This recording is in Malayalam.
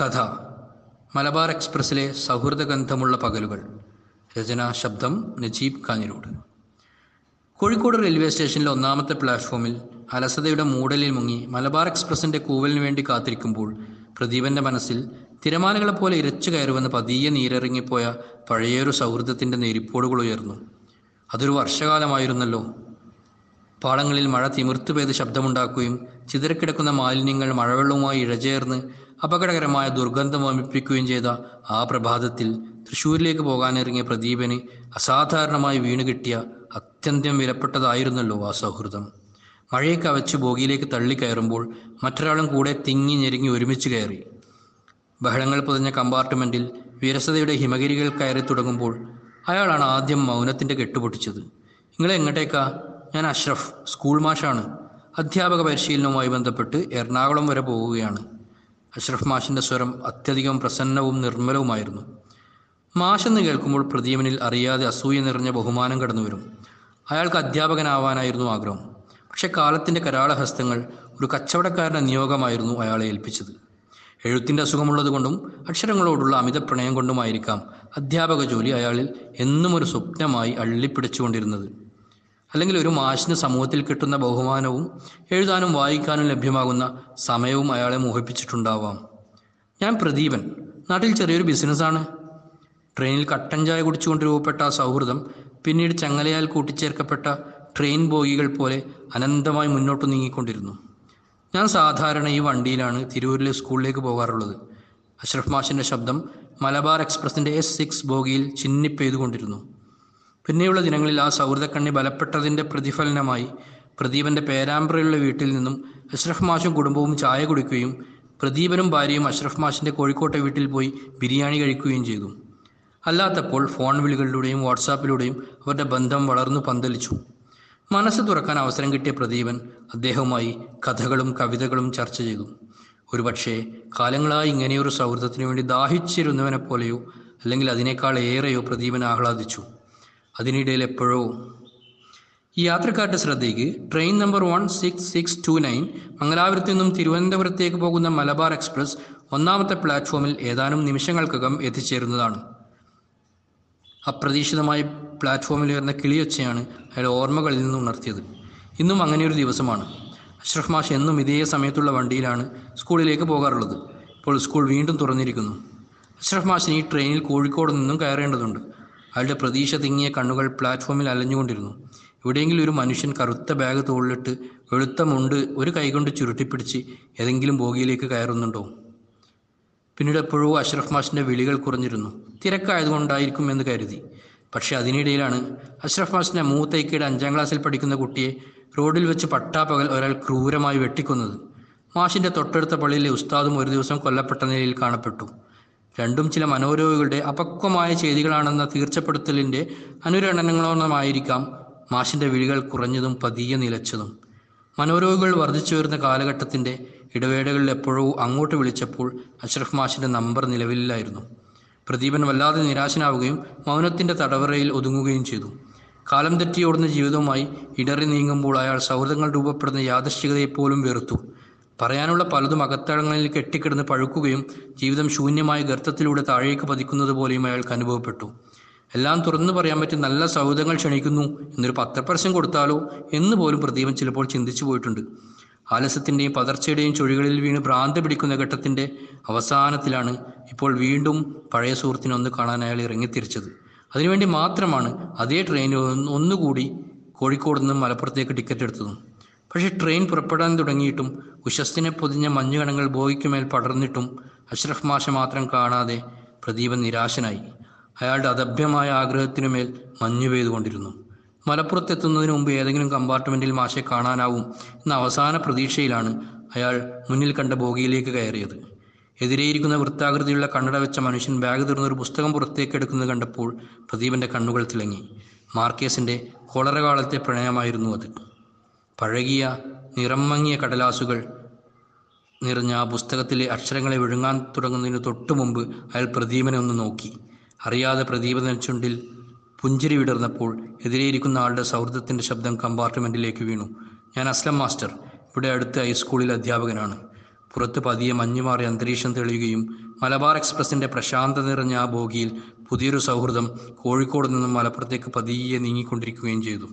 കഥ. മലബാർ എക്സ്പ്രസ്സിലെ സൗഹൃദഗന്ധമുള്ള പകലുകൾ. രചന ശബ്ദം നജീബ് കാഞ്ഞിരോട്. കോഴിക്കോട് റെയിൽവേ സ്റ്റേഷനിലെ ഒന്നാമത്തെ പ്ലാറ്റ്ഫോമിൽ അലസതയുടെ മൂടലിൽ മുങ്ങി മലബാർ എക്സ്പ്രസിന്റെ കൂവലിന് വേണ്ടി കാത്തിരിക്കുമ്പോൾ പ്രദീപന്റെ മനസ്സിൽ തിരമാലകളെ പോലെ ഇരച്ചു കയറുമെന്ന് പതിയെ നീരിറങ്ങിപ്പോയ പഴയൊരു സൗഹൃദത്തിന്റെ നെരിപ്പോടുകൾ ഉയർന്നു. അതൊരു വർഷകാലമായിരുന്നല്ലോ. പാടങ്ങളിൽ മഴ തിമിർത്തു പെയ്ത് ശബ്ദമുണ്ടാക്കുകയും ചിതറിക്കിടക്കുന്ന മാലിന്യങ്ങൾ മഴവെള്ളവുമായി ഇഴചേർന്ന് അപകടകരമായ ദുർഗന്ധം വമിപ്പിക്കുകയും ചെയ്ത ആ പ്രഭാതത്തിൽ തൃശ്ശൂരിലേക്ക് പോകാനിറങ്ങിയ പ്രദീപന് അസാധാരണമായി വീണ് കിട്ടിയ അത്യന്തം വിലപ്പെട്ടതായിരുന്നല്ലോ ആ സൗഹൃദം. മഴയെ കവച്ച് ബോഗിയിലേക്ക് തള്ളി കയറുമ്പോൾ മറ്റൊരാളും കൂടെ തിങ്ങി ഞെരുങ്ങി ഒരുമിച്ച് കയറി. ബഹളങ്ങൾ പൊതിഞ്ഞ കമ്പാർട്ട്മെന്റിൽ വിരസതയുടെ ഹിമഗിരികൾ കയറി തുടങ്ങുമ്പോൾ അയാളാണ് ആദ്യം മൗനത്തിന്റെ കെട്ടുപൊട്ടിച്ചത് നിങ്ങൾ എങ്ങോട്ടേക്കാ? ഞാൻ അഷ്റഫ് സ്കൂൾ മാഷാണ്. അധ്യാപക പരിശീലനവുമായി ബന്ധപ്പെട്ട് എറണാകുളം വരെ പോവുകയാണ് അഷ്റഫ് മാഷിന്റെ സ്വരം അത്യധികം പ്രസന്നവും നിർമ്മലവുമായിരുന്നു. മാഷെന്ന് കേൾക്കുമ്പോൾ പ്രദീപനിൽ അറിയാതെ അസൂയ നിറഞ്ഞ ബഹുമാനം കടന്നുവരും. അയാൾക്ക് അധ്യാപകനാവാനായിരുന്നു ആഗ്രഹം. പക്ഷെ കാലത്തിന്റെ കരാളഹസ്തങ്ങൾ ഒരു കച്ചവടക്കാരന്റെ നിയോഗമായിരുന്നു അയാളെ ഏൽപ്പിച്ചത്. എഴുത്തിന്റെ അസുഖമുള്ളതുകൊണ്ടും അക്ഷരങ്ങളോടുള്ള അമിത പ്രണയം കൊണ്ടുമായിരിക്കാം അധ്യാപക ജോലി അയാളിൽ എന്നും ഒരു സ്വപ്നമായി അള്ളിപ്പിടിച്ചുകൊണ്ടിരുന്നത്. അല്ലെങ്കിൽ ഒരു മാഷിന് സമൂഹത്തിൽ കിട്ടുന്ന ബഹുമാനവും എഴുതാനും വായിക്കാനും ലഭ്യമാകുന്ന സമയവും അയാളെ മോഹിപ്പിച്ചിട്ടുണ്ടാവാം. ഞാൻ പ്രദീപൻ. നാട്ടിൽ ചെറിയൊരു ബിസിനസ്സാണ്. ട്രെയിനിൽ കട്ടൻ ചായ കുടിച്ചുകൊണ്ട് രൂപപ്പെട്ട ആ സൗഹൃദം പിന്നീട് ചങ്ങലയാൽ കൂട്ടിച്ചേർക്കപ്പെട്ട ട്രെയിൻ ബോഗികൾ പോലെ അനന്തമായി മുന്നോട്ട് നീങ്ങിക്കൊണ്ടിരുന്നു. ഞാൻ സാധാരണ ഈ വണ്ടിയിലാണ് തിരൂരിലെ സ്കൂളിലേക്ക് പോകാറുള്ളത്. അഷ്റഫ് മാഷിന്റെ ശബ്ദം മലബാർ എക്സ്പ്രസിന്റെ എസ് സിക്സ് ബോഗിയിൽ ചിന്നിപ്പെയ്തുകൊണ്ടിരുന്നു. പിന്നെയുള്ള ദിനങ്ങളിൽ ആ സൗഹൃദക്കണ്ണി ബലപ്പെട്ടതിന്റെ പ്രതിഫലനമായി പ്രദീപന്റെ പേരാമ്പ്രയുള്ള വീട്ടിൽ നിന്നും അഷ്റഫ് മാഷും കുടുംബവും ചായ കുടിക്കുകയും പ്രദീപനും ഭാര്യയും അഷ്റഫ് മാഷിന്റെ കോഴിക്കോട്ടെ വീട്ടിൽ പോയി ബിരിയാണി കഴിക്കുകയും ചെയ്തു. അല്ലാത്തപ്പോൾ ഫോൺ വിളികളിലൂടെയും വാട്സാപ്പിലൂടെയും അവരുടെ ബന്ധം വളർന്നു പന്തലിച്ചു. മനസ്സ് തുറക്കാൻ അവസരം കിട്ടിയ പ്രദീപൻ അദ്ദേഹവുമായി കഥകളും കവിതകളും ചർച്ച ചെയ്തു. ഒരുപക്ഷെ കാലങ്ങളായി ഇങ്ങനെയൊരു സൗഹൃദത്തിനു വേണ്ടി ദാഹിച്ചിരുന്നവനെ പോലെയോ അല്ലെങ്കിൽ അതിനേക്കാൾ ഏറെയോ പ്രദീപൻ ആഹ്ലാദിച്ചു. അതിനിടയിൽ എപ്പോഴോ ഈ യാത്രക്കാരുടെ ശ്രദ്ധയ്ക്ക് train number one six six two nine മംഗലാപുരത്തു നിന്നും തിരുവനന്തപുരത്തേക്ക് പോകുന്ന മലബാർ എക്സ്പ്രസ് ഒന്നാമത്തെ പ്ലാറ്റ്ഫോമിൽ ഏതാനും നിമിഷങ്ങൾക്കകം എത്തിച്ചേരുന്നതാണ്. അപ്രതീക്ഷിതമായി പ്ലാറ്റ്ഫോമിൽ ഉയർന്ന കിളിയൊച്ചയാണ് അയാൾ ഓർമ്മകളിൽ നിന്ന് ഉണർത്തിയത്. ഇന്നും അങ്ങനെയൊരു ദിവസമാണ്. അഷ്റഫ് മാഷ് എന്നും ഇതേ സമയത്തുള്ള വണ്ടിയിലാണ് സ്കൂളിലേക്ക് പോകാറുള്ളത്. ഇപ്പോൾ സ്കൂൾ വീണ്ടും തുറന്നിരിക്കുന്നു. അഷ്റഫ് മാഷിന് ഈ ട്രെയിനിൽ കോഴിക്കോട് നിന്നും കയറേണ്ടതുണ്ട്. അയാളുടെ പ്രതീക്ഷ തിങ്ങിയ കണ്ണുകൾ പ്ലാറ്റ്ഫോമിൽ അലഞ്ഞുകൊണ്ടിരുന്നു. എവിടെയെങ്കിലും ഒരു മനുഷ്യൻ കറുത്ത ബാഗ് തോളിലിട്ട് വെളുത്ത മുണ്ട് ഒരു കൈകൊണ്ട് ചുരുട്ടിപ്പിടിച്ച് ഏതെങ്കിലും ബോഗിയിലേക്ക് കയറുന്നുണ്ടോ? പിന്നീട് എപ്പോഴോ അഷ്റഫ് മാഷിന്റെ വിളികൾ കുറഞ്ഞിരുന്നു. തിരക്കായതുകൊണ്ടായിരിക്കും എന്ന് കരുതി. പക്ഷേ അതിനിടയിലാണ് അഷ്റഫ് മാഷിന്റെ മൂത്തൈക്കയുടെ അഞ്ചാം ക്ലാസ്സിൽ പഠിക്കുന്ന കുട്ടിയെ റോഡിൽ വെച്ച് പട്ടാപ്പകൽ ഒരാൾ ക്രൂരമായി വെട്ടിക്കൊന്നത്. മാഷിന്റെ തൊട്ടടുത്ത പള്ളിയിലെ ഉസ്താദും ഒരു ദിവസം കൊല്ലപ്പെട്ട നിലയിൽ കാണപ്പെട്ടു. രണ്ടും ചില മനോരോഗികളുടെ അപക്വമായ ചെയ്തികളാണെന്ന തീർച്ചപ്പെടുത്തലിന്റെ അനുരണനങ്ങളോണമായിരിക്കാം മാഷിന്റെ വിളികൾ കുറഞ്ഞതും പതിയെ നിലച്ചതും. മനോരോഗികൾ വർദ്ധിച്ചു വരുന്ന കാലഘട്ടത്തിന്റെ ഇടവേളകളിൽ എപ്പോഴോ അങ്ങോട്ട് വിളിച്ചപ്പോൾ അഷ്റഫ് മാഷിന്റെ നമ്പർ നിലവിലില്ലായിരുന്നു. പ്രദീപൻ വല്ലാതെ നിരാശനാവുകയും മൗനത്തിന്റെ തടവറയിൽ ഒതുങ്ങുകയും ചെയ്തു. കാലം തെറ്റിയോടുന്ന ജീവിതവുമായി ഇടറി നീങ്ങുമ്പോൾ അയാൾ സൗഹൃദങ്ങൾ രൂപപ്പെടുന്ന യാദൃശ്ചികതയെപ്പോലും വെറുത്തു. പറയാനുള്ള പലതും അകത്തളങ്ങളിൽ കെട്ടിക്കിടന്ന് പഴുക്കുകയും ജീവിതം ശൂന്യമായ ഗർത്തത്തിലൂടെ താഴേക്ക് പതിക്കുന്നത് പോലെയും അയാൾക്ക് അനുഭവപ്പെട്ടു. എല്ലാം തുറന്നു പറയാൻ പറ്റി നല്ല സൗഹൃദങ്ങൾ ക്ഷണിക്കുന്നു എന്നൊരു പത്രപരസ്യം കൊടുത്താലോ? എന്ന് പോലും പ്രദീപൻ ചിലപ്പോൾ ചിന്തിച്ചു പോയിട്ടുണ്ട്. ആലസ്യത്തിന്റെയും പതർച്ചയുടെയും ചുഴികളിൽ വീണ് ഭ്രാന്ത് പിടിക്കുന്ന ഘട്ടത്തിന്റെ അവസാനത്തിലാണ് ഇപ്പോൾ വീണ്ടും പഴയ സുഹൃത്തിനെ ഒന്ന് കാണാൻ അയാൾ ഇറങ്ങിത്തിരിച്ചത്. അതിനുവേണ്ടി മാത്രമാണ് അതേ ട്രെയിനിൽ ഒന്നുകൂടി കോഴിക്കോട് നിന്നും മലപ്പുറത്തേക്ക് ടിക്കറ്റ് എടുത്തതും. പക്ഷേ ട്രെയിൻ പുറപ്പെടാൻ തുടങ്ങിയിട്ടും ഉശസ്തിനെ പൊതിഞ്ഞ മഞ്ഞുകണങ്ങൾ ബോയിക്കുമേൽ പടർന്നിട്ടും അഷ്റഫ് മാഷ മാത്രം കാണാതെ പ്രദീപൻ നിരാശനായി. അയാളുടെ അദഭ്യമായ ആഗ്രഹത്തിനുമേൽ മഞ്ഞു പെയ്തുകൊണ്ടിരുന്നു. മലപ്പുറത്തെത്തുന്നതിന് മുമ്പ് ഏതെങ്കിലും കമ്പാർട്ട്മെന്റിൽ മാഷെ കാണാനാവും എന്ന അവസാന പ്രതീക്ഷയിലാണ് അയാൾ മുന്നിൽ കണ്ട ബോഗിയിലേക്ക് കയറിയത്. എതിരെയിരിക്കുന്ന വൃത്താകൃതിയുള്ള കണ്ണട വെച്ച മനുഷ്യൻ ബാഗ് തീർന്നൊരു പുസ്തകം പുറത്തേക്ക് എടുക്കുന്നത് കണ്ടപ്പോൾ പ്രദീപന്റെ കണ്ണുകൾ തിളങ്ങി. മാർക്കേസിന്റെ കോളറകാലത്തെ പ്രണയമായിരുന്നു അത്. പഴകിയ നിറം മങ്ങിയ കടലാസുകൾ നിറഞ്ഞ ആ പുസ്തകത്തിലെ അക്ഷരങ്ങളെ വിഴുങ്ങാൻ തുടങ്ങുന്നതിന് തൊട്ടു മുമ്പ് അയാൾ പ്രദീപനെ ഒന്ന് നോക്കി. അറിയാതെ പ്രദീപന ചുണ്ടിൽ പുഞ്ചിരി വിടർന്നപ്പോൾ എതിരെയിരിക്കുന്ന ആളുടെ സൗഹൃദത്തിന്റെ ശബ്ദം കമ്പാർട്ട്മെന്റിലേക്ക് വീണു. ഞാൻ അസ്ലം മാസ്റ്റർ. ഇവിടെ അടുത്ത് ഹൈസ്കൂളിൽ അധ്യാപകനാണ്. പുറത്ത് പതിയെ മഞ്ഞുമാറി അന്തരീക്ഷം തെളിയുകയും മലബാർ എക്സ്പ്രസിന്റെ പ്രശാന്ത നിറഞ്ഞ ആ ബോഗിയിൽ പുതിയൊരു സൗഹൃദം കോഴിക്കോട് നിന്നും മലപ്പുറത്തേക്ക് പതിയെ നീങ്ങിക്കൊണ്ടിരിക്കുകയും ചെയ്തു.